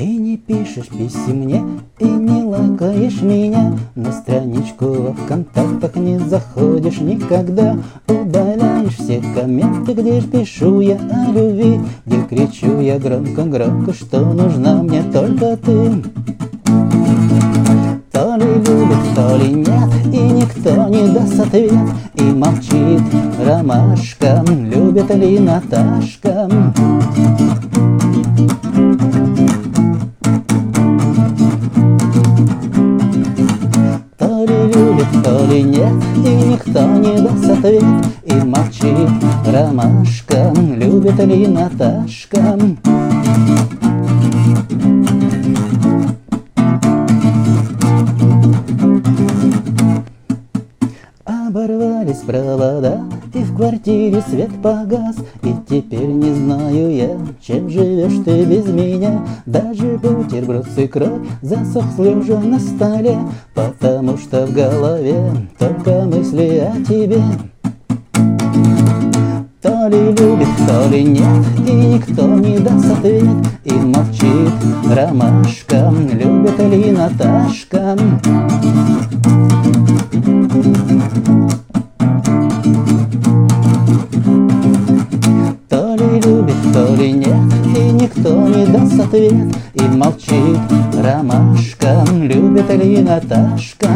Ты не пишешь писем мне и не лакаешь меня. На страничку во ВКонтактах не заходишь никогда. Удаляешь все комменты, где ж пишу я о любви. Где кричу я громко-громко, что нужна мне только ты. То ли любит, то ли нет, и никто не даст ответ. И молчит ромашка, любит ли Наташка то ли нет, и никто не даст ответ. И молчит ромашка, любит ли Наташка Оборвались провода, и в квартире свет погас. И теперь не знаю я, чем живешь ты без меня. Даже бутерброд с икрой засох лежа на столе Потому что в голове только мысли о тебе. То ли любит, то ли нет, и никто не даст ответ. И молчит ромашка, любит ли Наташка то ли нет, и никто не даст ответ, И молчит ромашка, любит ли Наташка.